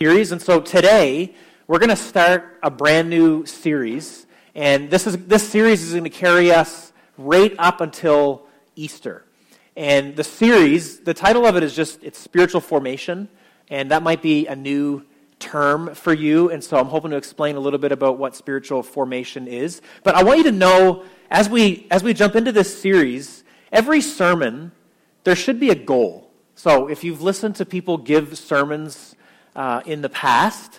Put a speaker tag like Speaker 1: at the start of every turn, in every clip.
Speaker 1: series. And so today, we're going to start a brand new series. And this, is, this series is going to carry us right up until Easter. And the series, the title of it is just, it's spiritual formation. And that might be a new term for you. And so I'm hoping to explain a little bit about what spiritual formation is. But I want you to know, as we, as we jump into this series, every sermon, there should be a goal. So if you've listened to people give sermons uh, in the past,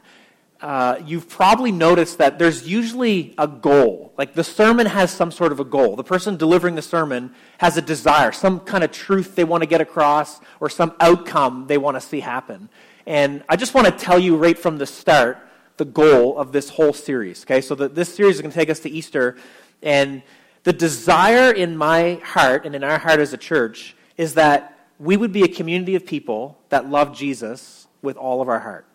Speaker 1: uh, you've probably noticed that there's usually a goal. Like the sermon has some sort of a goal. The person delivering the sermon has a desire, some kind of truth they want to get across, or some outcome they want to see happen. And I just want to tell you right from the start the goal of this whole series. Okay, so the, this series is going to take us to Easter, and the desire in my heart and in our heart as a church is that we would be a community of people that love Jesus with all of our heart.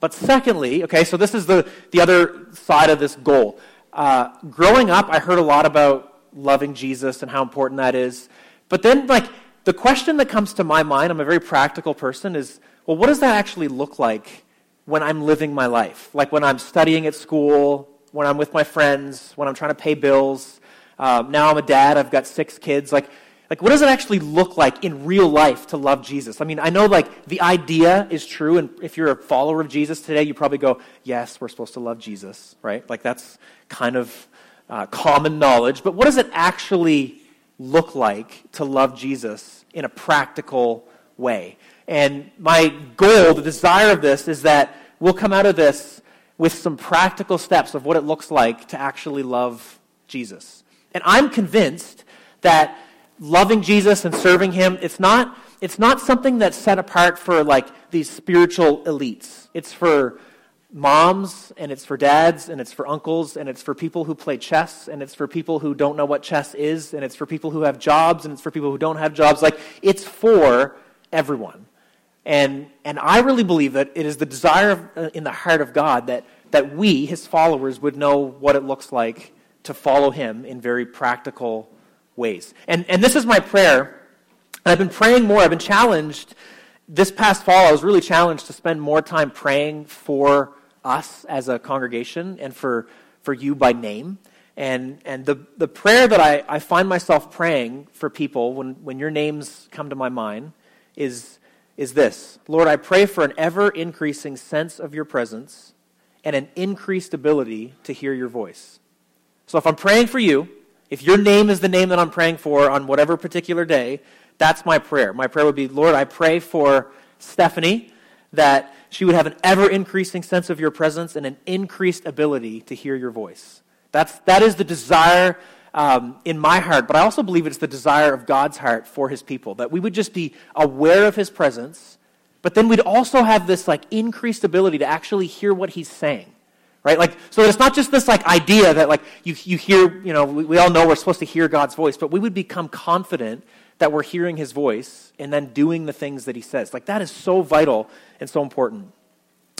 Speaker 1: But secondly, okay, so this is the, the other side of this goal. Uh, growing up, I heard a lot about loving Jesus and how important that is. But then, like, the question that comes to my mind, I'm a very practical person, is well, what does that actually look like when I'm living my life? Like when I'm studying at school, when I'm with my friends, when I'm trying to pay bills. Um, now I'm a dad, I've got six kids. Like, like, what does it actually look like in real life to love Jesus? I mean, I know, like, the idea is true, and if you're a follower of Jesus today, you probably go, yes, we're supposed to love Jesus, right? Like, that's kind of uh, common knowledge. But what does it actually look like to love Jesus in a practical way? And my goal, the desire of this, is that we'll come out of this with some practical steps of what it looks like to actually love Jesus. And I'm convinced that loving Jesus and serving him, it's not, it's not something that's set apart for like these spiritual elites. It's for moms and it's for dads and it's for uncles and it's for people who play chess and it's for people who don't know what chess is and it's for people who have jobs and it's for people who don't have jobs. Like it's for everyone. And, and I really believe that it is the desire of, uh, in the heart of God that, that we, his followers, would know what it looks like to follow him in very practical ways. And, and this is my prayer. And I've been praying more. I've been challenged. This past fall, I was really challenged to spend more time praying for us as a congregation and for, for you by name. And, and the, the prayer that I, I find myself praying for people when, when your names come to my mind is, is this Lord, I pray for an ever increasing sense of your presence and an increased ability to hear your voice. So if I'm praying for you, if your name is the name that I'm praying for on whatever particular day, that's my prayer. My prayer would be, Lord, I pray for Stephanie that she would have an ever increasing sense of your presence and an increased ability to hear your voice. That's, that is the desire um, in my heart, but I also believe it's the desire of God's heart for his people, that we would just be aware of his presence, but then we'd also have this like increased ability to actually hear what he's saying right? Like, so it's not just this like idea that like you, you hear, you know, we, we all know we're supposed to hear God's voice, but we would become confident that we're hearing his voice and then doing the things that he says. Like that is so vital and so important.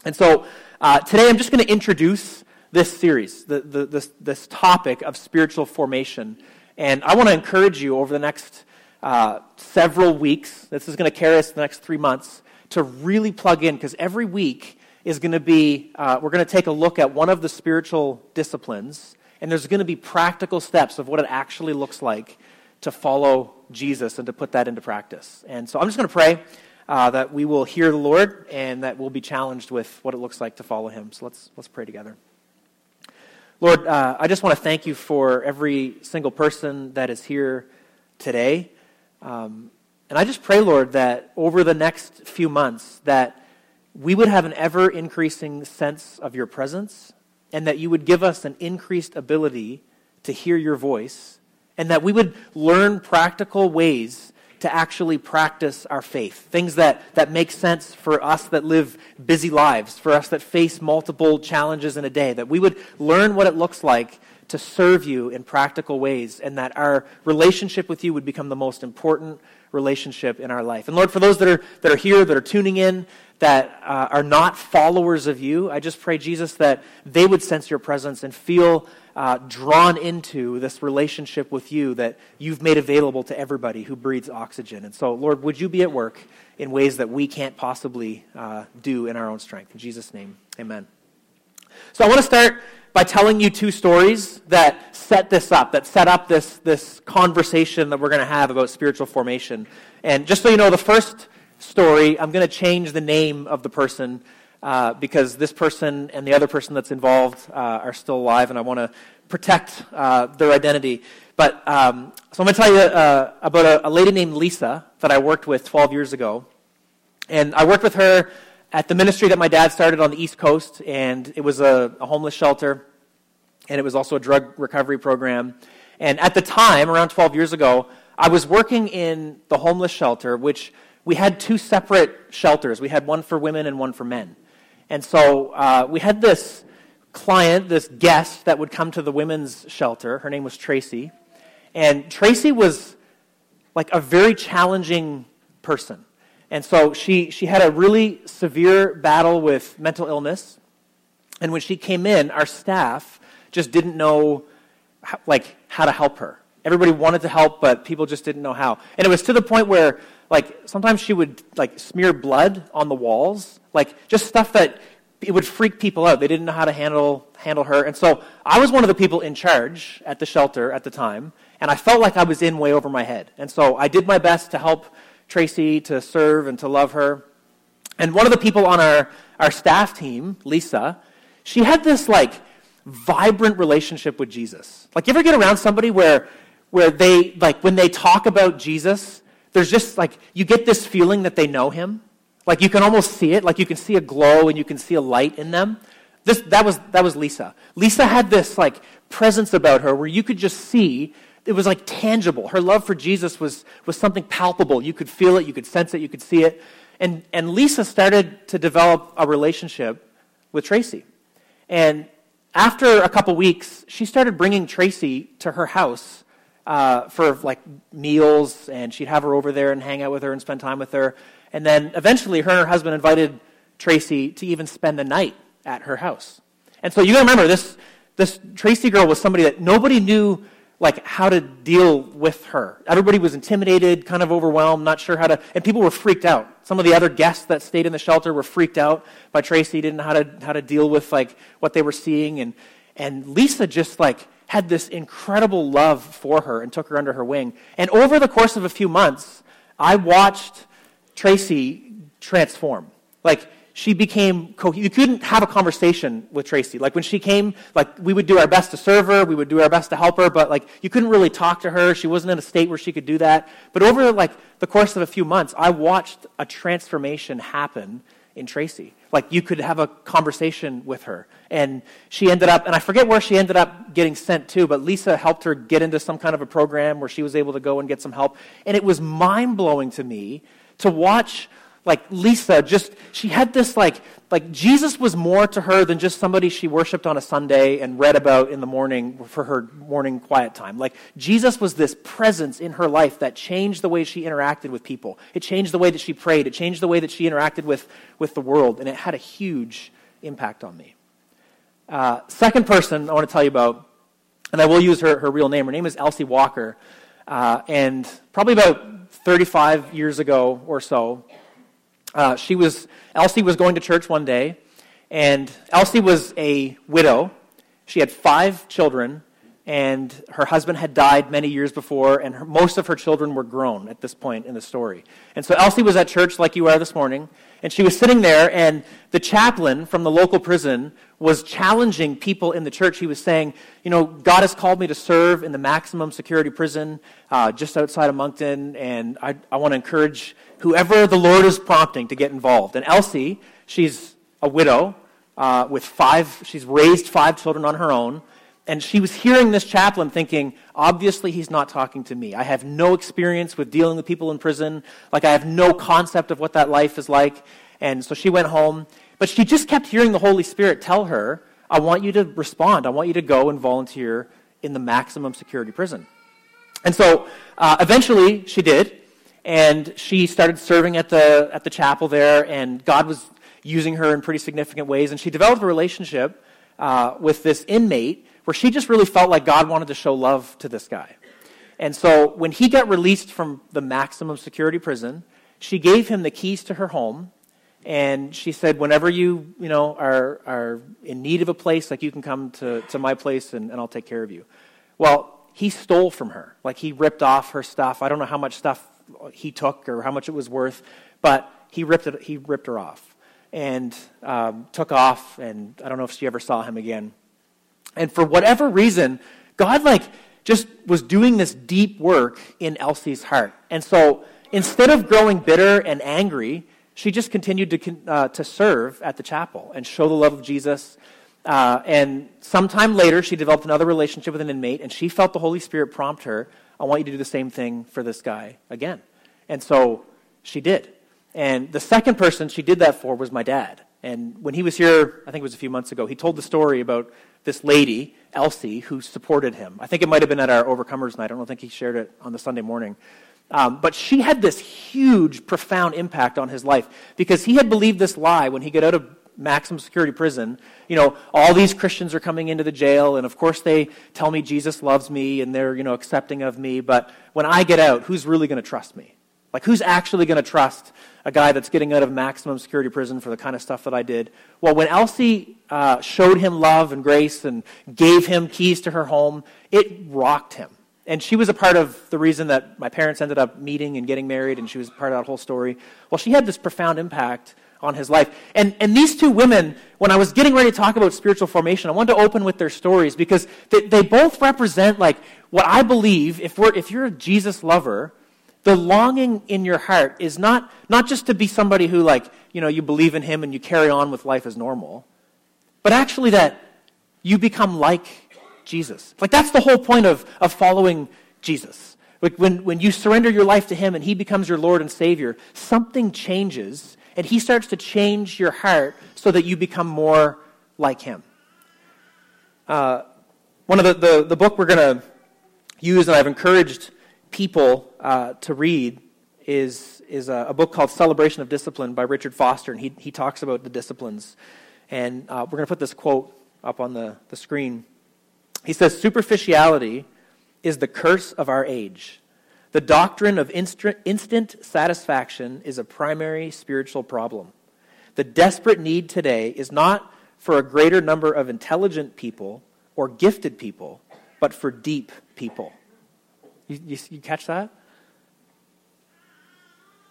Speaker 1: And so uh, today I'm just going to introduce this series, the, the, this, this topic of spiritual formation. And I want to encourage you over the next uh, several weeks, this is going to carry us the next three months, to really plug in because every week is going to be uh, we're going to take a look at one of the spiritual disciplines, and there's going to be practical steps of what it actually looks like to follow Jesus and to put that into practice. And so I'm just going to pray uh, that we will hear the Lord and that we'll be challenged with what it looks like to follow Him. So let's, let's pray together. Lord, uh, I just want to thank you for every single person that is here today. Um, and I just pray, Lord, that over the next few months, that we would have an ever increasing sense of your presence, and that you would give us an increased ability to hear your voice, and that we would learn practical ways to actually practice our faith. Things that, that make sense for us that live busy lives, for us that face multiple challenges in a day, that we would learn what it looks like to serve you in practical ways, and that our relationship with you would become the most important relationship in our life. And Lord, for those that are, that are here, that are tuning in, that uh, are not followers of you, I just pray, Jesus, that they would sense your presence and feel uh, drawn into this relationship with you that you've made available to everybody who breathes oxygen. And so, Lord, would you be at work in ways that we can't possibly uh, do in our own strength? In Jesus' name, amen. So I want to start by telling you two stories that set this up, that set up this, this conversation that we're going to have about spiritual formation. And just so you know, the first story, I'm going to change the name of the person uh, because this person and the other person that's involved uh, are still alive, and I want to protect uh, their identity. But um, so I'm going to tell you uh, about a, a lady named Lisa that I worked with 12 years ago. And I worked with her at the ministry that my dad started on the East Coast, and it was a, a, homeless shelter, and it was also a drug recovery program. And at the time, around 12 years ago, I was working in the homeless shelter, which we had two separate shelters. We had one for women and one for men. And so uh, we had this client, this guest that would come to the women's shelter. Her name was Tracy. And Tracy was like a very challenging person. And so she, she had a really severe battle with mental illness. And when she came in, our staff just didn't know how, like how to help her. Everybody wanted to help, but people just didn't know how. And it was to the point where like sometimes she would like smear blood on the walls, like just stuff that it would freak people out. They didn't know how to handle handle her. And so I was one of the people in charge at the shelter at the time, and I felt like I was in way over my head. And so I did my best to help Tracy to serve and to love her. And one of the people on our, our staff team, Lisa, she had this like vibrant relationship with Jesus. Like, you ever get around somebody where, where they, like, when they talk about Jesus, there's just like, you get this feeling that they know him? Like, you can almost see it. Like, you can see a glow and you can see a light in them. This, that, was, that was Lisa. Lisa had this, like, presence about her where you could just see it was like tangible. Her love for Jesus was, was something palpable. You could feel it, you could sense it, you could see it. And, and Lisa started to develop a relationship with Tracy. And after a couple weeks, she started bringing Tracy to her house uh, for like meals, and she'd have her over there and hang out with her and spend time with her. And then eventually, her and her husband invited Tracy to even spend the night at her house. And so you got to remember, this, this Tracy girl was somebody that nobody knew like how to deal with her. Everybody was intimidated, kind of overwhelmed, not sure how to, and people were freaked out. Some of the other guests that stayed in the shelter were freaked out by Tracy, didn't know how to, how to deal with like what they were seeing. And, and Lisa just like had this incredible love for her and took her under her wing. And over the course of a few months, I watched Tracy transform. Like, she became co- you couldn't have a conversation with tracy. Like when she came like we would do our best to serve her we would do our best to help her but like you couldn't really talk to her. She wasn't in a state where she could do that. But over like the course of a few months i watched a transformation happen in tracy. Like you could have a conversation with her and she ended up and i forget where she ended up getting sent to but lisa helped her get into some kind of a program where she was able to go and get some help and it was mind-blowing to me to watch like Lisa just she had this like like Jesus was more to her than just somebody she worshiped on a Sunday and read about in the morning for her morning quiet time. Like Jesus was this presence in her life that changed the way she interacted with people. It changed the way that she prayed. It changed the way that she interacted with with the world, and it had a huge impact on me. Uh, second person I want to tell you about, and I will use her, her real name. Her name is Elsie Walker, uh, and probably about 35 years ago or so, uh, she was, Elsie was going to church one day, and Elsie was a widow. She had five children, and her husband had died many years before, and her, most of her children were grown at this point in the story. And so Elsie was at church like you are this morning, and she was sitting there, and the chaplain from the local prison was challenging people in the church. He was saying, You know, God has called me to serve in the maximum security prison uh, just outside of Moncton, and I, I want to encourage whoever the Lord is prompting to get involved. And Elsie, she's a widow uh, with five, she's raised five children on her own. And she was hearing this chaplain thinking, obviously, he's not talking to me. I have no experience with dealing with people in prison. Like, I have no concept of what that life is like. And so she went home. But she just kept hearing the Holy Spirit tell her, I want you to respond. I want you to go and volunteer in the maximum security prison. And so uh, eventually she did. and she started serving at the, at the chapel there, and God was using her in pretty significant ways. And she developed a relationship uh, with this inmate where she just really felt like God wanted to show love to this guy. And so when he got released from the maximum security prison, she gave him the keys to her home. And she said, whenever you, you know, are, are in need of a place, like you can come to, to my place and, and I'll take care of you. Well, he stole from her. Like he ripped off her stuff. I don't know how much stuff he took or how much it was worth, but he ripped, it, he ripped her off and um, took off. And I don't know if she ever saw him again. And for whatever reason, God, like, just was doing this deep work in Elsie's heart. And so instead of growing bitter and angry, she just continued to, uh, to serve at the chapel and show the love of Jesus. Uh, and sometime later, she developed another relationship with an inmate, and she felt the Holy Spirit prompt her, I want you to do the same thing for this guy again. And so she did. And the second person she did that for was my dad. And when he was here, I think it was a few months ago, he told the story about this lady, Elsie, who supported him. I think it might have been at our Overcomers night. I don't think he shared it on the Sunday morning. Um, but she had this huge, profound impact on his life because he had believed this lie when he got out of maximum security prison. You know, all these Christians are coming into the jail, and of course they tell me Jesus loves me and they're, you know, accepting of me. But when I get out, who's really going to trust me? Like, who's actually going to trust a guy that's getting out of maximum security prison for the kind of stuff that I did? Well, when Elsie uh, showed him love and grace and gave him keys to her home, it rocked him. And she was a part of the reason that my parents ended up meeting and getting married, and she was part of that whole story. Well, she had this profound impact on his life. And, and these two women, when I was getting ready to talk about spiritual formation, I wanted to open with their stories because they, they both represent like what I believe, if, we're, if you're a Jesus lover, the longing in your heart is not, not just to be somebody who, like, you know, you believe in him and you carry on with life as normal, but actually that you become like Jesus. Like, that's the whole point of, of following Jesus. Like, when, when you surrender your life to him and he becomes your Lord and Savior, something changes and he starts to change your heart so that you become more like him. Uh, one of the, the, the book we're going to use, and I've encouraged people uh, to read is, is a, a, book called Celebration of Discipline by Richard Foster, and he, he talks about the disciplines. And uh, we're going to put this quote up on the, the screen. He says, Superficiality is the curse of our age. The doctrine of instant satisfaction is a primary spiritual problem. The desperate need today is not for a greater number of intelligent people or gifted people, but for deep people. You, you, you catch that?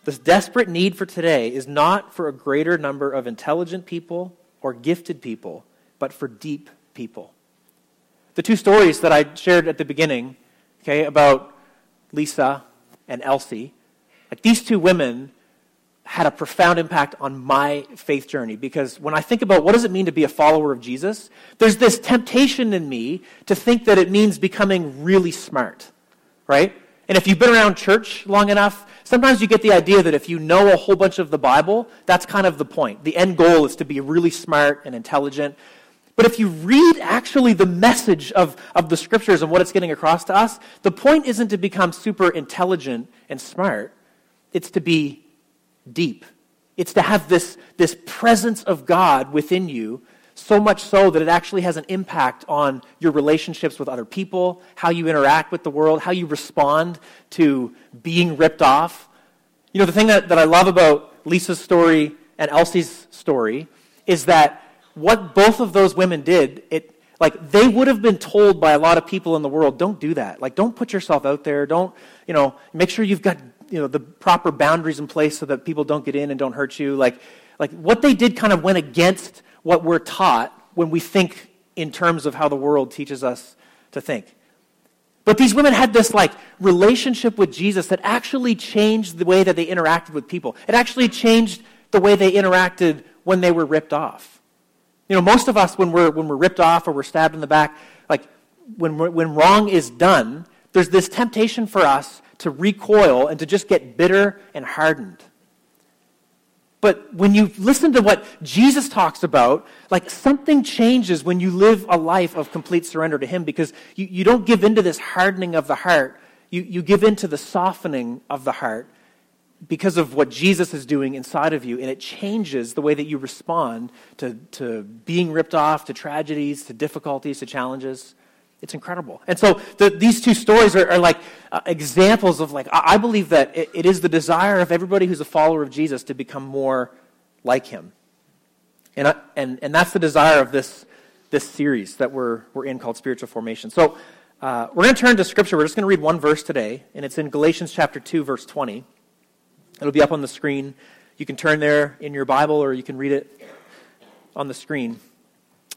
Speaker 1: This desperate need for today is not for a greater number of intelligent people or gifted people, but for deep people. The two stories that I shared at the beginning, okay, about Lisa and Elsie, like these two women had a profound impact on my faith journey because when I think about what does it mean to be a follower of Jesus, there's this temptation in me to think that it means becoming really smart right? And if you've been around church long enough, sometimes you get the idea that if you know a whole bunch of the Bible, that's kind of the point. The end goal is to be really smart and intelligent. But if you read actually the message of, of the scriptures and what it's getting across to us, the point isn't to become super intelligent and smart, it's to be deep. It's to have this, this presence of God within you so much so that it actually has an impact on your relationships with other people, how you interact with the world, how you respond to being ripped off. You know, the thing that, that I love about Lisa's story and Elsie's story is that what both of those women did, it, like, they would have been told by a lot of people in the world, don't do that. Like, don't put yourself out there. Don't, you know, make sure you've got, you know, the proper boundaries in place so that people don't get in and don't hurt you. Like, like what they did kind of went against what we're taught when we think in terms of how the world teaches us to think. But these women had this like relationship with Jesus that actually changed the way that they interacted with people. It actually changed the way they interacted when they were ripped off. You know, most of us when we're when we're ripped off or we're stabbed in the back, like when when wrong is done, there's this temptation for us to recoil and to just get bitter and hardened. But when you listen to what Jesus talks about, like something changes when you live a life of complete surrender to Him because you, you don't give into this hardening of the heart. You, you give into the softening of the heart. because of what Jesus is doing inside of you, and it changes the way that you respond to, to being ripped off, to tragedies, to difficulties, to challenges. It's incredible. And so the, these two stories are, are like uh, examples of like, I, I believe that it, it is the desire of everybody who's a follower of Jesus to become more like him. And, I, and, and that's the desire of this, this series that we're, we're in called Spiritual Formation. So uh, we're going to turn to Scripture. We're just going to read one verse today, and it's in Galatians chapter 2, verse 20. It'll be up on the screen. You can turn there in your Bible or you can read it on the screen.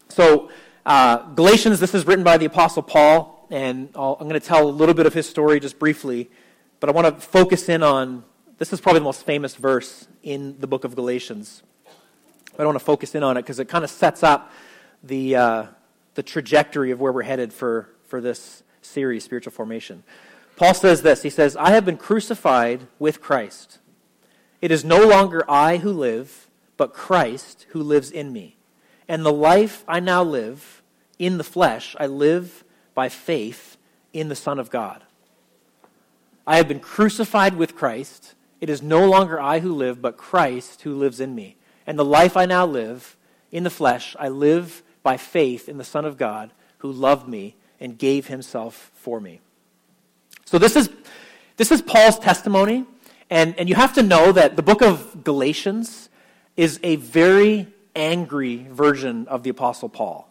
Speaker 1: So, uh, Galatians, this is written by the Apostle Paul, and i am going to tell a little bit of his story just briefly, but I want to focus in on this is probably the most famous verse in the book of Galatians. I don't want to focus in on it because it kind of sets up the, uh, the trajectory of where we're headed for, for this series, Spiritual Formation. Paul says this He says, I have been crucified with Christ. It is no longer I who live, but Christ who lives in me. And the life I now live in the flesh, I live by faith in the Son of God. I have been crucified with Christ. It is no longer I who live, but Christ who lives in me. And the life I now live in the flesh, I live by faith in the Son of God who loved me and gave himself for me. So this is, this is Paul's testimony and, and you have to know that the book of Galatians is a very angry version of the Apostle Paul.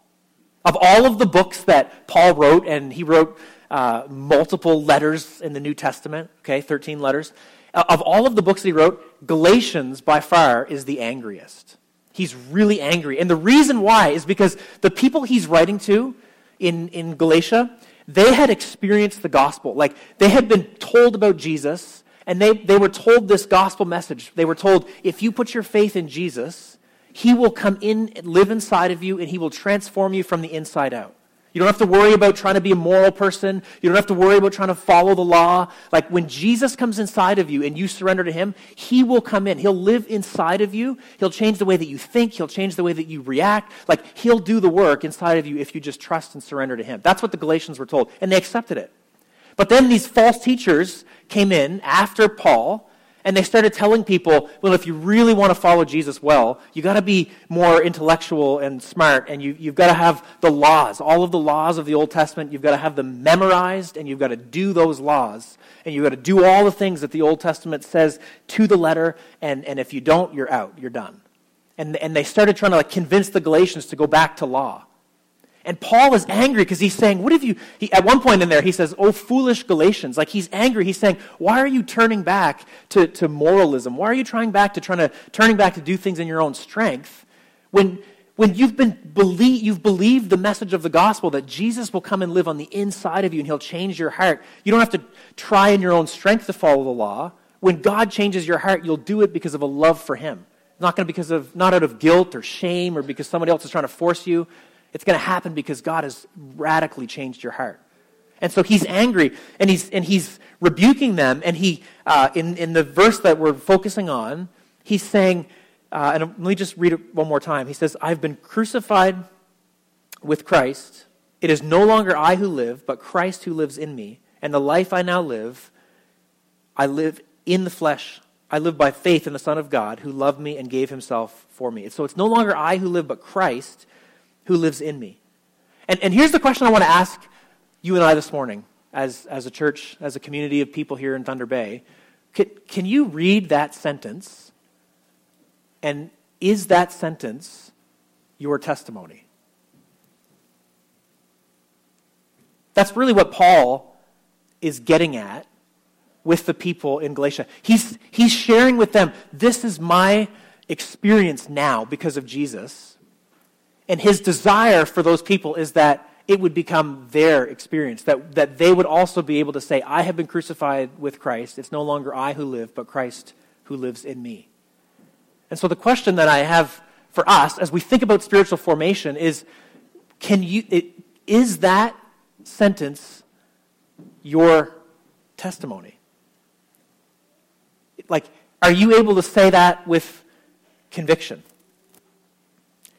Speaker 1: Of all of the books that Paul wrote, and he wrote uh, multiple letters in the New Testament, okay, 13 letters. Uh, of all of the books that he wrote, Galatians by far is the angriest. He's really angry. And the reason why is because the people he's writing to in, in Galatia, they had experienced the gospel. Like, they had been told about Jesus and they, they were told this gospel message. They were told, if you put your faith in Jesus, he will come in and live inside of you, and he will transform you from the inside out. You don't have to worry about trying to be a moral person. You don't have to worry about trying to follow the law. Like when Jesus comes inside of you and you surrender to him, he will come in. He'll live inside of you. He'll change the way that you think. He'll change the way that you react. Like he'll do the work inside of you if you just trust and surrender to him. That's what the Galatians were told, and they accepted it. But then these false teachers came in after Paul and they started telling people, well, if you really want to follow Jesus well, you got to be more intellectual and smart, and you, you've got to have the laws, all of the laws of the Old Testament, you've got to have them memorized, and you've got to do those laws. And you've got to do all the things that the Old Testament says to the letter, and, and if you don't, you're out, you're done. And, and they started trying to like convince the Galatians to go back to law. And Paul is angry because he's saying, What have you? He, at one point in there, he says, Oh, foolish Galatians. Like he's angry. He's saying, Why are you turning back to, to moralism? Why are you trying back to trying to turning back to do things in your own strength? When when you've been believe, you've believed the message of the gospel that Jesus will come and live on the inside of you and he'll change your heart. You don't have to try in your own strength to follow the law. When God changes your heart, you'll do it because of a love for him. Not going to because of not out of guilt or shame or because somebody else is trying to force you. It's going to happen because God has radically changed your heart. And so he's angry and he's, and he's rebuking them. And he, uh, in, in the verse that we're focusing on, he's saying, uh, and let me just read it one more time. He says, I've been crucified with Christ. It is no longer I who live, but Christ who lives in me. And the life I now live, I live in the flesh. I live by faith in the Son of God who loved me and gave himself for me. So it's no longer I who live, but Christ who lives in me. And, and here's the question I want to ask you and I this morning as, as a church, as a community of people here in Thunder Bay. Can, can you read that sentence? And is that sentence your testimony? That's really what Paul is getting at with the people in Galatia. He's, he's sharing with them, this is my experience now because of Jesus. And his desire for those people is that it would become their experience, that, that they would also be able to say, I have been crucified with Christ. It's no longer I who live, but Christ who lives in me. And so the question that I have for us as we think about spiritual formation is can you, it, is that sentence your testimony? Like, are you able to say that with conviction?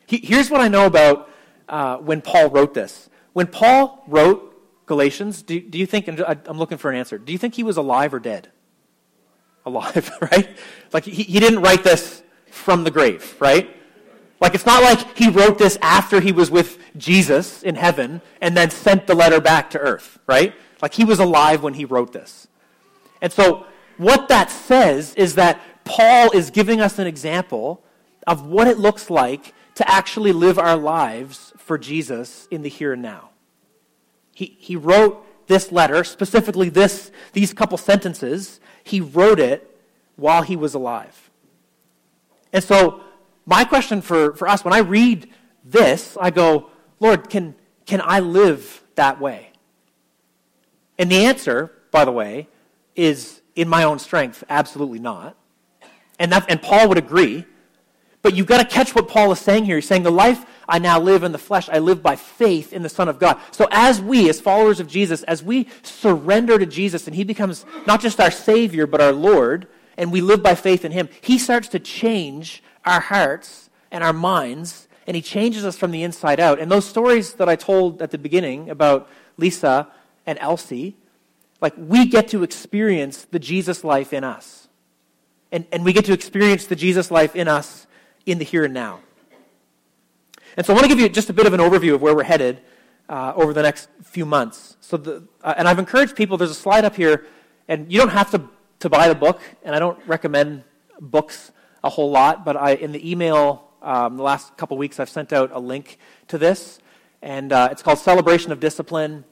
Speaker 1: Here's what I know about uh, when Paul wrote this. When Paul wrote Galatians, do, do you think, and I'm looking for an answer, do you think he was alive or dead? alive, right? Like he, he didn't write this from the grave, right? Like it's not like he wrote this after he was with Jesus in heaven and then sent the letter back to earth, right? Like he was alive when he wrote this. And so what that says is that Paul is giving us an example of what it looks like to actually live our lives for Jesus in the here and now. He, he wrote this letter, specifically this, these couple sentences, he wrote it while he was alive. And so, my question for, for us, when I read this, I go, Lord, can, can I live that way? And the answer, by the way, is in my own strength, absolutely not. And, that, and Paul would agree. But you've got to catch what Paul is saying here. He's saying, The life I now live in the flesh, I live by faith in the Son of God. So as we, as followers of Jesus, as we surrender to Jesus and he becomes not just our Savior, but our Lord, and we live by faith in him, he starts to change our hearts and our minds, and he changes us from the inside out. And those stories that I told at the beginning about Lisa and Elsie, like we get to experience the Jesus life in us. And, and we get to experience the Jesus life in us in the here and now. And so I want to give you just a bit of an overview of where we're headed uh, over the next few months. So the, uh, and I've encouraged people, there's a slide up here, and you don't have to, to buy the book, and I don't recommend books a whole lot, but I, in the email um, the last couple weeks, I've sent out a link to this, and uh, it's called Celebration of Discipline.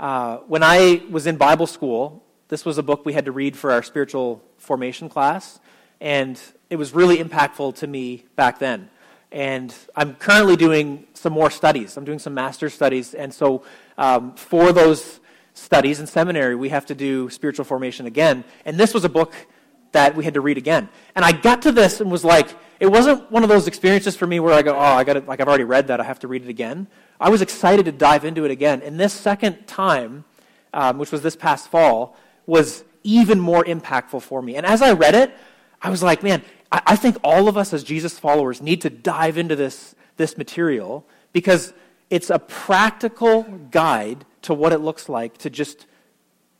Speaker 1: Uh, when I was in Bible school, this was a book we had to read for our spiritual formation class, and it was really impactful to me back then. And I'm currently doing some more studies. I'm doing some master's studies. And so um, for those studies in seminary, we have to do spiritual formation again. And this was a book that we had to read again. And I got to this and was like, it wasn't one of those experiences for me where I go, oh, I got it, like I've already read that, I have to read it again. I was excited to dive into it again. And this second time, um, which was this past fall, was even more impactful for me. And as I read it, I was like, man, I, I think all of us as Jesus followers need to dive into this, this material because it's a practical guide to what it looks like to just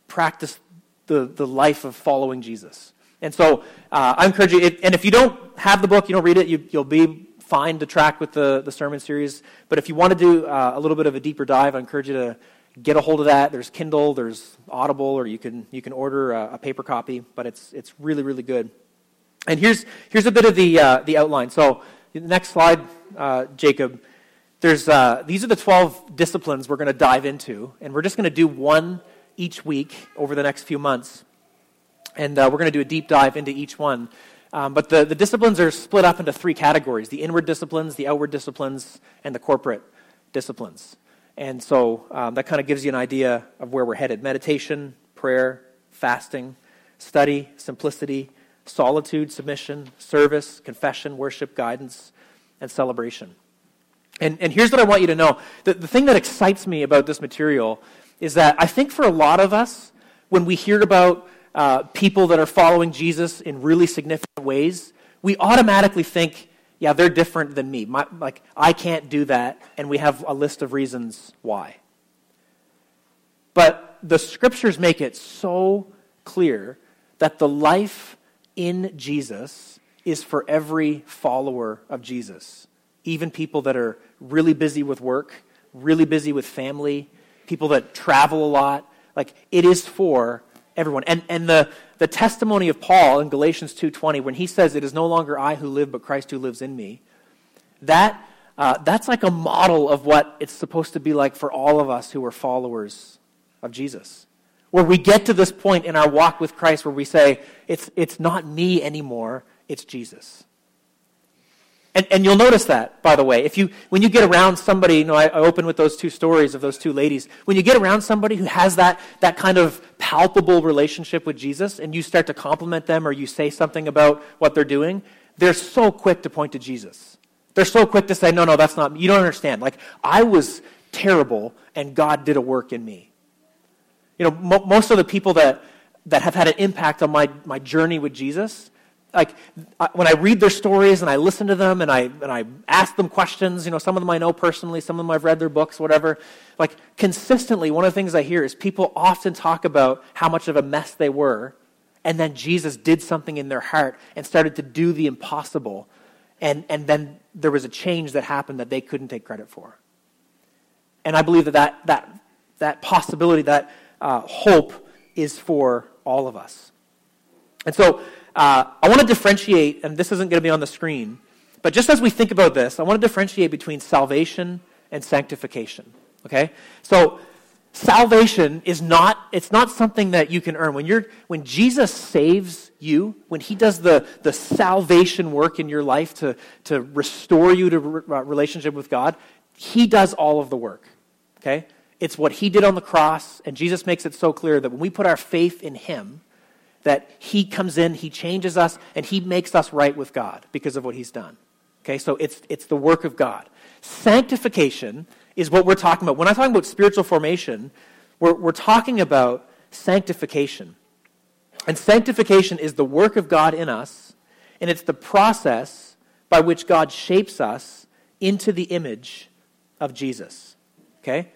Speaker 1: practice the, the life of following Jesus. And so uh, I encourage you, and if you don't have the book, you don't read it, you, will be fine to track with the, the sermon series. But if you want to do uh, a little bit of a deeper dive, I encourage you to get a hold of that. There's Kindle, there's Audible, or you can, you can order a, a paper copy, but it's, it's really, really good. And here's, here's a bit of the, uh, the outline. So, the next slide, uh, Jacob. There's, uh, these are the 12 disciplines we're going to dive into, and we're just going to do one each week over the next few months. And uh, we're going to do a deep dive into each one. Um, but the, the disciplines are split up into three categories the inward disciplines, the outward disciplines, and the corporate disciplines. And so um, that kind of gives you an idea of where we're headed meditation, prayer, fasting, study, simplicity, solitude, submission, service, confession, worship, guidance, and celebration. And, and here's what I want you to know the, the thing that excites me about this material is that I think for a lot of us, when we hear about uh, people that are following Jesus in really significant ways, we automatically think, yeah, they're different than me. My, like, I can't do that, and we have a list of reasons why. But the scriptures make it so clear that the life in Jesus is for every follower of Jesus. Even people that are really busy with work, really busy with family, people that travel a lot. Like, it is for everyone. And, and the, the testimony of Paul in Galatians 2.20, when he says, it is no longer I who live, but Christ who lives in me, that, uh, that's like a model of what it's supposed to be like for all of us who are followers of Jesus where we get to this point in our walk with Christ where we say, it's, it's not me anymore, it's Jesus. And, and you'll notice that, by the way. If you, when you get around somebody, you know, I, I open with those two stories of those two ladies. When you get around somebody who has that, that kind of palpable relationship with Jesus and you start to compliment them or you say something about what they're doing, they're so quick to point to Jesus. They're so quick to say, no, no, that's not me. You don't understand. Like, I was terrible and God did a work in me. You know, mo- most of the people that, that have had an impact on my, my journey with Jesus, like I, when I read their stories and I listen to them and I, and I ask them questions, you know, some of them I know personally, some of them I've read their books, whatever. Like consistently, one of the things I hear is people often talk about how much of a mess they were and then Jesus did something in their heart and started to do the impossible. And, and then there was a change that happened that they couldn't take credit for. And I believe that that, that, that possibility, that uh, hope, is for all of us. And so uh, I want to differentiate, and this isn't going to be on the screen, but just as we think about this, I want to differentiate between salvation and sanctification. Okay? So salvation is not it's not something that you can earn when you're when jesus saves you when he does the, the salvation work in your life to, to restore you to re- uh, relationship with god he does all of the work okay it's what he did on the cross and jesus makes it so clear that when we put our faith in him that he comes in he changes us and he makes us right with god because of what he's done okay so it's it's the work of god sanctification is what we're talking about. When I'm talking about spiritual formation, we're, we're talking about sanctification. And sanctification is the work of God in us, and it's the process by which God shapes us into the image of Jesus. Okay?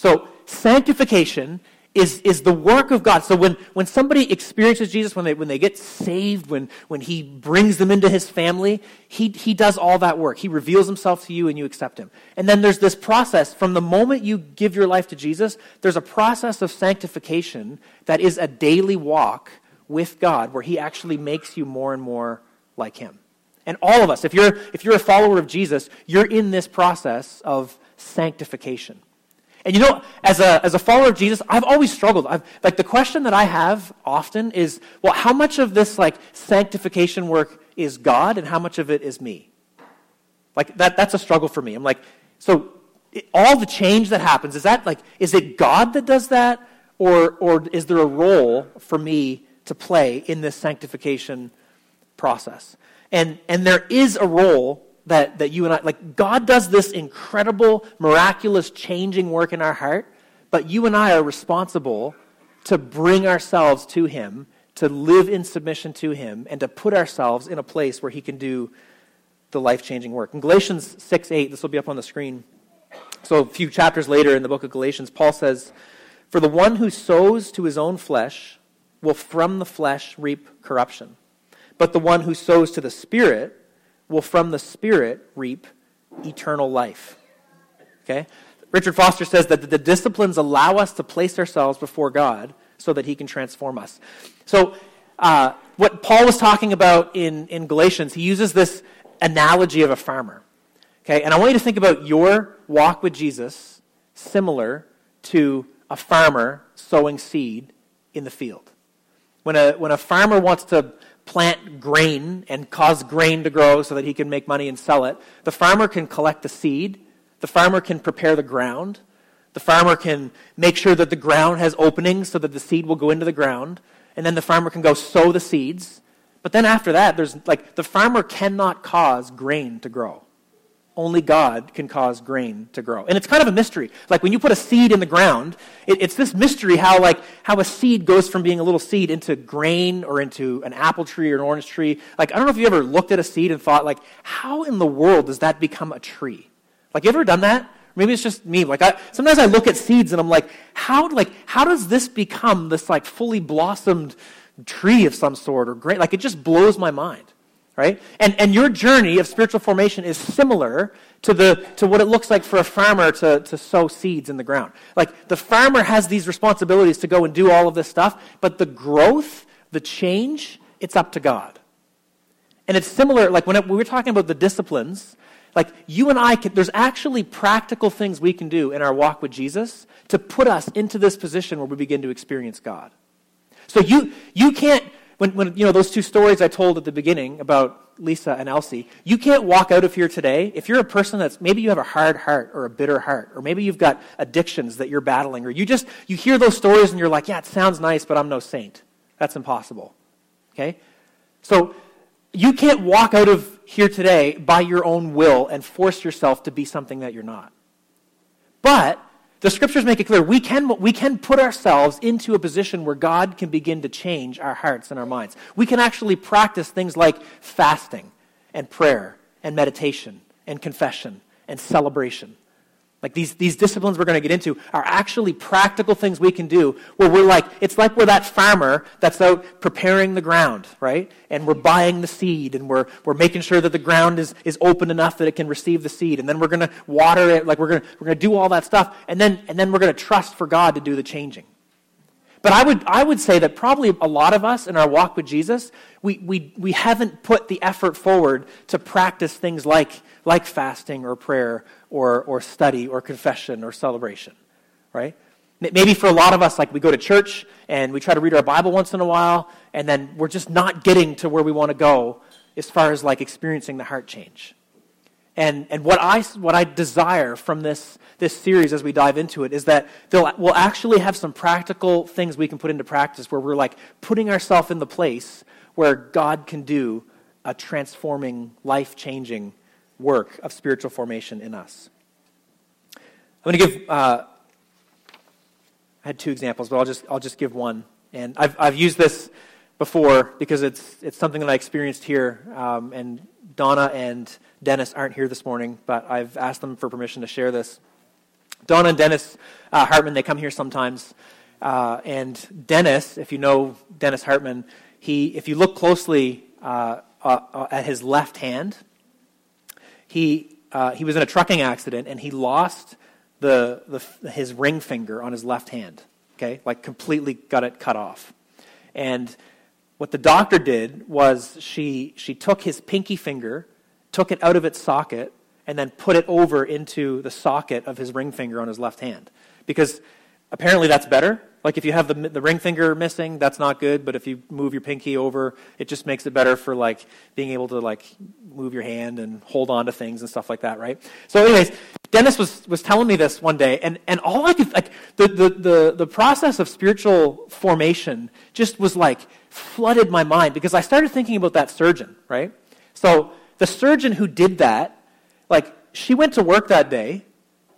Speaker 1: So, sanctification is, is the work of God. So when, when somebody experiences Jesus, when they, when they get saved, when, when he brings them into his family, he, he does all that work. He reveals himself to you and you accept him. And then there's this process. From the moment you give your life to Jesus, there's a process of sanctification that is a daily walk with God where he actually makes you more and more like him. And all of us, if you're, if you're a follower of Jesus, you're in this process of sanctification. And you know, as a, as a follower of Jesus, I've always struggled. I've, like the question that I have often is, well, how much of this like sanctification work is God and how much of it is me? Like that, that's a struggle for me. I'm like, so it, all the change that happens, is that like, is it God that does that? Or, or is there a role for me to play in this sanctification process? And, and there is a role that, that you and I, like, God does this incredible, miraculous, changing work in our heart, but you and I are responsible to bring ourselves to Him, to live in submission to Him, and to put ourselves in a place where He can do the life changing work. In Galatians 6 8, this will be up on the screen. So, a few chapters later in the book of Galatians, Paul says, For the one who sows to his own flesh will from the flesh reap corruption, but the one who sows to the Spirit will from the Spirit reap eternal life. Okay? Richard Foster says that the disciplines allow us to place ourselves before God so that He can transform us. So, uh, what Paul was talking about in, in Galatians, he uses this analogy of a farmer. Okay? And I want you to think about your walk with Jesus similar to a farmer sowing seed in the field. When a, when a farmer wants to plant grain and cause grain to grow so that he can make money and sell it. The farmer can collect the seed. The farmer can prepare the ground. The farmer can make sure that the ground has openings so that the seed will go into the ground. And then the farmer can go sow the seeds. But then after that, there's like the farmer cannot cause grain to grow only God can cause grain to grow. And it's kind of a mystery. Like when you put a seed in the ground, it, it's this mystery how like how a seed goes from being a little seed into grain or into an apple tree or an orange tree. Like I don't know if you ever looked at a seed and thought like, how in the world does that become a tree? Like you ever done that? Maybe it's just me. Like I, sometimes I look at seeds and I'm like, how like how does this become this like fully blossomed tree of some sort or grain? Like it just blows my mind right? And, and your journey of spiritual formation is similar to, the, to what it looks like for a farmer to, to sow seeds in the ground. Like the farmer has these responsibilities to go and do all of this stuff, but the growth, the change, it's up to God. And it's similar, like when, it, we were talking about the disciplines, like you and I, can, there's actually practical things we can do in our walk with Jesus to put us into this position where we begin to experience God. So you, you can't when, when, you know, those two stories I told at the beginning about Lisa and Elsie, you can't walk out of here today if you're a person that's maybe you have a hard heart or a bitter heart, or maybe you've got addictions that you're battling, or you just, you hear those stories and you're like, yeah, it sounds nice, but I'm no saint. That's impossible. Okay? So, you can't walk out of here today by your own will and force yourself to be something that you're not. But the scriptures make it clear we can, we can put ourselves into a position where God can begin to change our hearts and our minds. We can actually practice things like fasting and prayer and meditation and confession and celebration. Like these, these disciplines we're going to get into are actually practical things we can do where we're like, it's like we're that farmer that's out preparing the ground, right? And we're buying the seed and we're, we're making sure that the ground is, is open enough that it can receive the seed. And then we're going to water it, like we're going we're going to do all that stuff. And then, and then we're going to trust for God to do the changing. But I would, I would say that probably a lot of us in our walk with Jesus, we, we, we haven't put the effort forward to practice things like, like fasting or prayer or, or study or confession or celebration, right? Maybe for a lot of us, like we go to church and we try to read our Bible once in a while, and then we're just not getting to where we want to go as far as like experiencing the heart change. And, and what, I, what I desire from this, this series as we dive into it is that we'll actually have some practical things we can put into practice where we're like putting ourselves in the place where God can do a transforming, life changing work of spiritual formation in us. I'm going to give, uh, I had two examples, but I'll just, I'll just give one. And I've, I've used this before because it's, it's something that I experienced here. Um, and Donna and Dennis aren't here this morning, but I've asked them for permission to share this. Donna and Dennis uh, Hartman, they come here sometimes. Uh, and Dennis, if you know Dennis Hartman, he, if you look closely uh, uh, uh at his left hand, he, uh, he was in a trucking accident and he lost the, the, his ring finger on his left hand. Okay? Like completely got it cut off. And what the doctor did was she, she took his pinky finger, took it out of its socket, and then put it over into the socket of his ring finger on his left hand. Because apparently that's better. Like if you have the, the ring finger missing, that's not good. But if you move your pinky over, it just makes it better for like being able to like move your hand and hold on to things and stuff like that, right? So, anyways, Dennis was was telling me this one day, and and all I could like the the the, the process of spiritual formation just was like flooded my mind because I started thinking about that surgeon, right? So the surgeon who did that, like she went to work that day,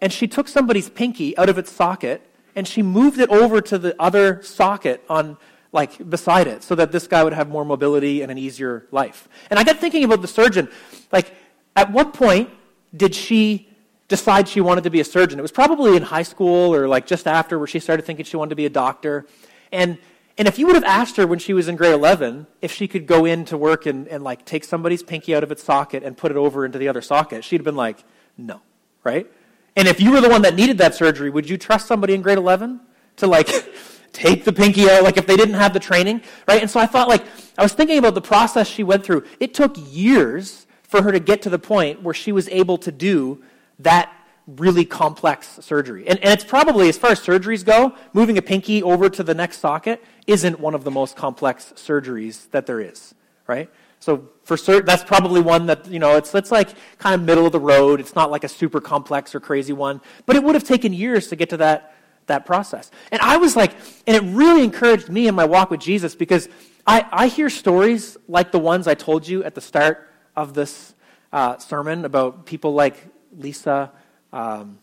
Speaker 1: and she took somebody's pinky out of its socket and she moved it over to the other socket on like beside it so that this guy would have more mobility and an easier life. And I got thinking about the surgeon. Like, at what point did she decide she wanted to be a surgeon? It was probably in high school or like just after where she started thinking she wanted to be a doctor. And and if you would have asked her when she was in grade 11 if she could go in to work and, and like take somebody's pinky out of its socket and put it over into the other socket, she'd have been like, no, right? And if you were the one that needed that surgery, would you trust somebody in grade 11 to like take the pinky out, like if they didn't have the training, right? And so I thought, like, I was thinking about the process she went through. It took years for her to get to the point where she was able to do that really complex surgery. And, and it's probably, as far as surgeries go, moving a pinky over to the next socket isn't one of the most complex surgeries that there is, right? So for certain, that's probably one that, you know, it's, it's like kind of middle of the road. It's not like a super complex or crazy one. But it would have taken years to get to that, that process. And I was like, and it really encouraged me in my walk with Jesus because I, I hear stories like the ones I told you at the start of this uh, sermon about people like Lisa um,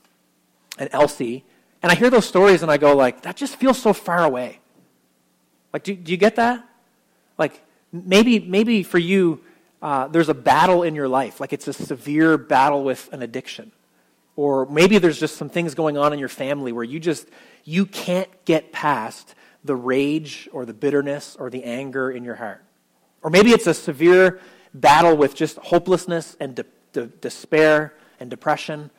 Speaker 1: and Elsie. And I hear those stories and I go like, that just feels so far away. Like, do, do you get that? Like, Maybe, maybe for you, uh, there's a battle in your life, like it's a severe battle with an addiction. Or maybe there's just some things going on in your family where you just, you can't get past the rage or the bitterness or the anger in your heart. Or maybe it's a severe battle with just hopelessness and de- de- despair and depression.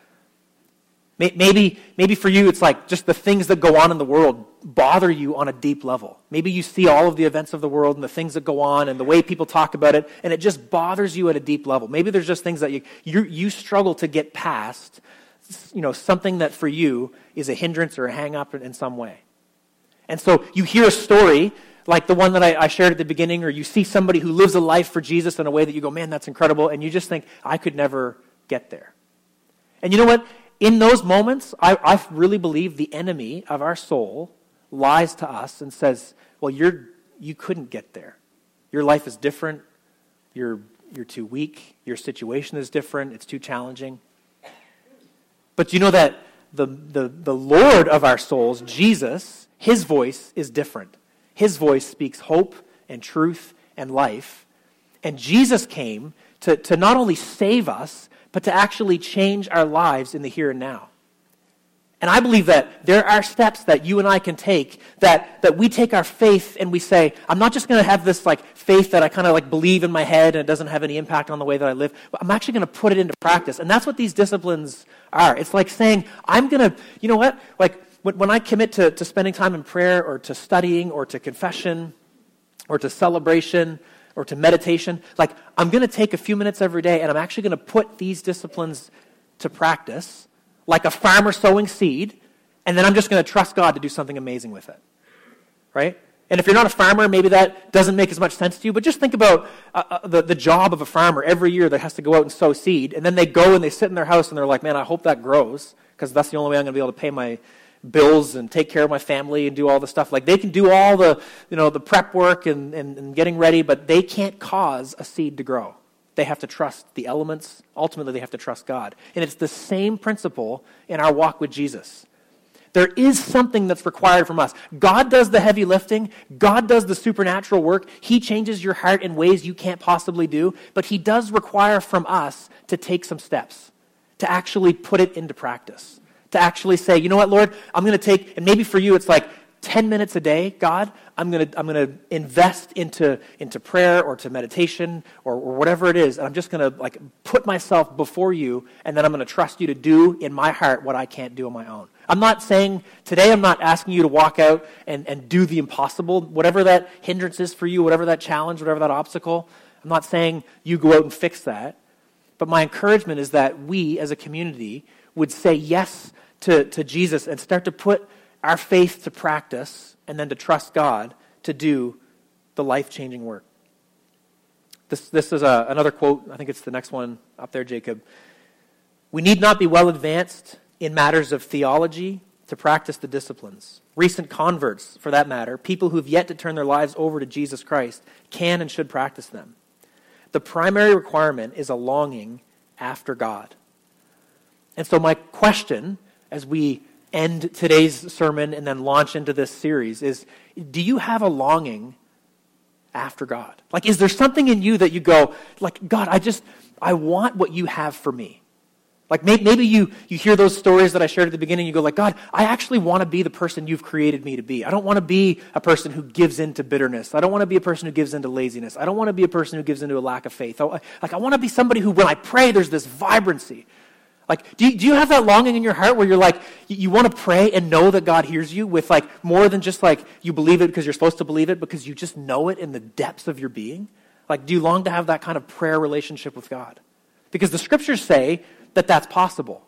Speaker 1: Maybe, maybe for you, it's like just the things that go on in the world bother you on a deep level. Maybe you see all of the events of the world and the things that go on and the way people talk about it, and it just bothers you at a deep level. Maybe there's just things that you, you, you struggle to get past, you know, something that for you is a hindrance or a hang up in, some way. And so you hear a story like the one that I, I, shared at the beginning, or you see somebody who lives a life for Jesus in a way that you go, man, that's incredible, and you just think, I could never get there. And you know what? In those moments, I, I really believe the enemy of our soul lies to us and says, well, you're, you couldn't get there. Your life is different. You're, you're too weak. Your situation is different. It's too challenging. But you know that the, the, the Lord of our souls, Jesus, his voice is different. His voice speaks hope and truth and life. And Jesus came to, to not only save us, but to actually change our lives in the here and now. And I believe that there are steps that you and I can take that, that we take our faith and we say, I'm not just going to have this like faith that I kind of like believe in my head and it doesn't have any impact on the way that I live, but I'm actually going to put it into practice. And that's what these disciplines are. It's like saying, I'm going to, you know what? Like when, when I commit to, to spending time in prayer or to studying or to confession or to celebration or to meditation, like I'm going to take a few minutes every day and I'm actually going to put these disciplines to practice like a farmer sowing seed, and then I'm just going to trust God to do something amazing with it. Right? And if you're not a farmer, maybe that doesn't make as much sense to you, but just think about uh, uh, the, the job of a farmer every year that has to go out and sow seed, and then they go and they sit in their house and they're like, man, I hope that grows, because that's the only way I'm going to be able to pay my bills and take care of my family and do all the stuff. Like they can do all the, you know, the prep work and, and, and getting ready, but they can't cause a seed to grow. They have to trust the elements. Ultimately, they have to trust God. And it's the same principle in our walk with Jesus. There is something that's required from us. God does the heavy lifting. God does the supernatural work. He changes your heart in ways you can't possibly do. But He does require from us to take some steps, to actually put it into practice, to actually say, you know what, Lord, I'm going to take, and maybe for you it's like, 10 minutes a day, God, I'm going to I'm going to invest into, into prayer or to meditation or, or whatever it is. And I'm just going to like put myself before you, and then I'm going to trust you to do in my heart what I can't do on my own. I'm not saying today, I'm not asking you to walk out and, and do the impossible, whatever that hindrance is for you, whatever that challenge, whatever that obstacle. I'm not saying you go out and fix that. But my encouragement is that we as a community would say yes to, to Jesus and start to put our faith to practice, and then to trust God to do the life changing work. This, this is a, another quote. I think it's the next one up there, Jacob. We need not be well advanced in matters of theology to practice the disciplines. Recent converts, for that matter, people who've yet to turn their lives over to Jesus Christ, can and should practice them. The primary requirement is a longing after God. And so, my question as we end today's sermon and then launch into this series is do you have a longing after God? Like, is there something in you that you go, like, God, I just, I want what you have for me? Like, maybe, you, you hear those stories that I shared at the beginning, you go, like, God, I actually want to be the person you've created me to be. I don't want to be a person who gives into bitterness. I don't want to be a person who gives into laziness. I don't want to be a person who gives into a lack of faith. I, like, I want to be somebody who, when I pray, there's this vibrancy. Like, do you, do you have that longing in your heart where you're like, you, you want to pray and know that God hears you with like more than just like you believe it because you're supposed to believe it, because you just know it in the depths of your being? Like, do you long to have that kind of prayer relationship with God? Because the scriptures say that that's possible.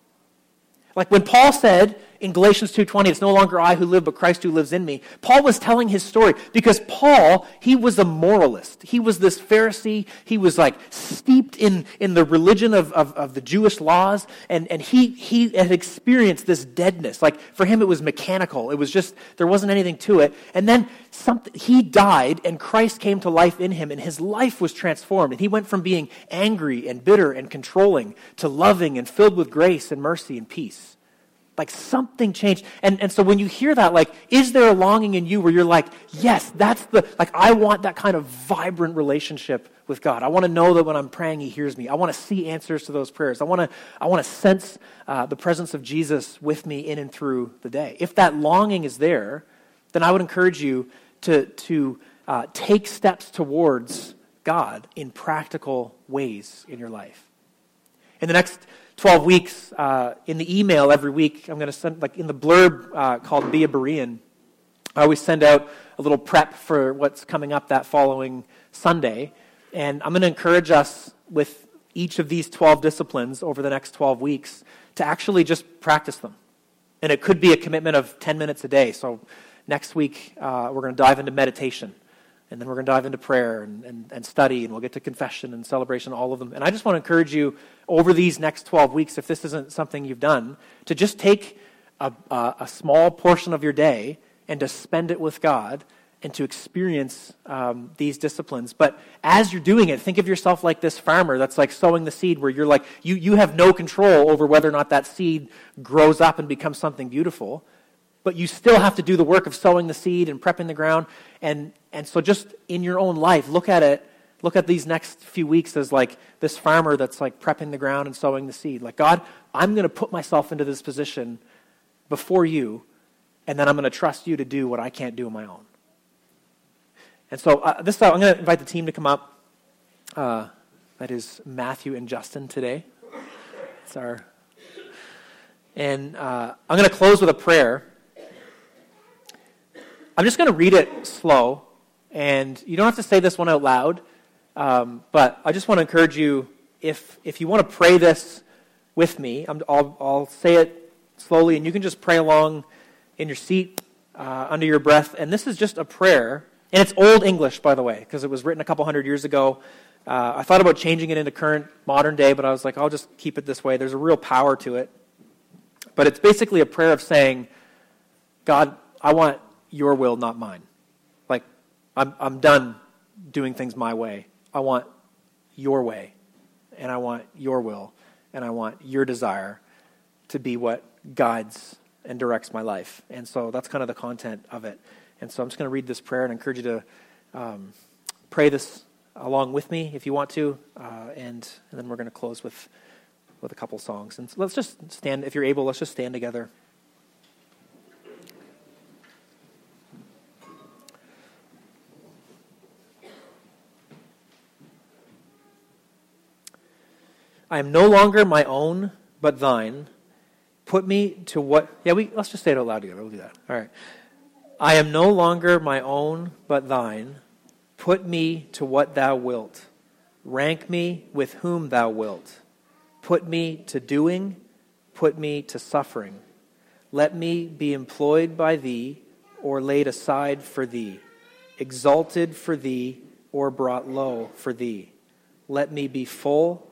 Speaker 1: Like when Paul said in Galatians 2:20, it's no longer I who live but Christ who lives in me. Paul was telling his story because Paul, he was a moralist. He was this Pharisee. He was like steeped in, in the religion of, of, of the Jewish laws, and, and he, he had experienced this deadness. Like for him, it was mechanical. It was just, there wasn't anything to it. And then something, he died, and Christ came to life in him, and his life was transformed. And he went from being angry and bitter and controlling to loving and filled with grace and mercy and peace. Like something changed. And, and so when you hear that, like, is there a longing in you where you're like, yes, that's the, like, I want that kind of vibrant relationship with God. I want to know that when I'm praying, He hears me. I want to see answers to those prayers. I want to, I want to sense uh, the presence of Jesus with me in and through the day. If that longing is there, then I would encourage you to, to uh, take steps towards God in practical ways in your life. In the next 12 weeks, uh, in the email every week, I'm going to send, like in the blurb uh, called Be a Berean, I always send out a little prep for what's coming up that following Sunday. And I'm going to encourage us with each of these 12 disciplines over the next 12 weeks to actually just practice them. And it could be a commitment of 10 minutes a day. So next week, uh, we're going to dive into meditation. And then we're going to dive into prayer and, and, and study, and we'll get to confession and celebration, all of them. And I just want to encourage you over these next 12 weeks, if this isn't something you've done, to just take a, a, a small portion of your day and to spend it with God and to experience um, these disciplines. But as you're doing it, think of yourself like this farmer that's like sowing the seed, where you're like, you, you have no control over whether or not that seed grows up and becomes something beautiful. But you still have to do the work of sowing the seed and prepping the ground. And, and so, just in your own life, look at it. Look at these next few weeks as like this farmer that's like prepping the ground and sowing the seed. Like, God, I'm going to put myself into this position before you, and then I'm going to trust you to do what I can't do on my own. And so uh, this I'm going to invite the team to come up. Uh, that is Matthew and Justin today. It's our, and uh, I'm going to close with a prayer. I'm just going to read it slow, and you don't have to say this one out loud. Um, but I just want to encourage you if if you want to pray this with me, i will I'll say it slowly, and you can just pray along in your seat uh, under your breath. And this is just a prayer, and it's Old English, by the way, because it was written a couple hundred years ago. Uh, I thought about changing it into current modern day, but I was like, I'll just keep it this way. There's a real power to it. But it's basically a prayer of saying, God, I want your will, not mine. Like, I'm, I'm done doing things my way. I want your way, and I want your will, and I want your desire to be what guides and directs my life. And so that's kind of the content of it. And so I'm just going to read this prayer and encourage you to um, pray this along with me if you want to. Uh, and, and then we're going to close with, with a couple songs. And so let's just stand, if you're able, let's just stand together. I am no longer my own, but thine. Put me to what. Yeah, we let's just say it out loud together. We'll do that. All right. I am no longer my own, but thine. Put me to what thou wilt. Rank me with whom thou wilt. Put me to doing. Put me to suffering. Let me be employed by thee, or laid aside for thee, exalted for thee, or brought low for thee. Let me be full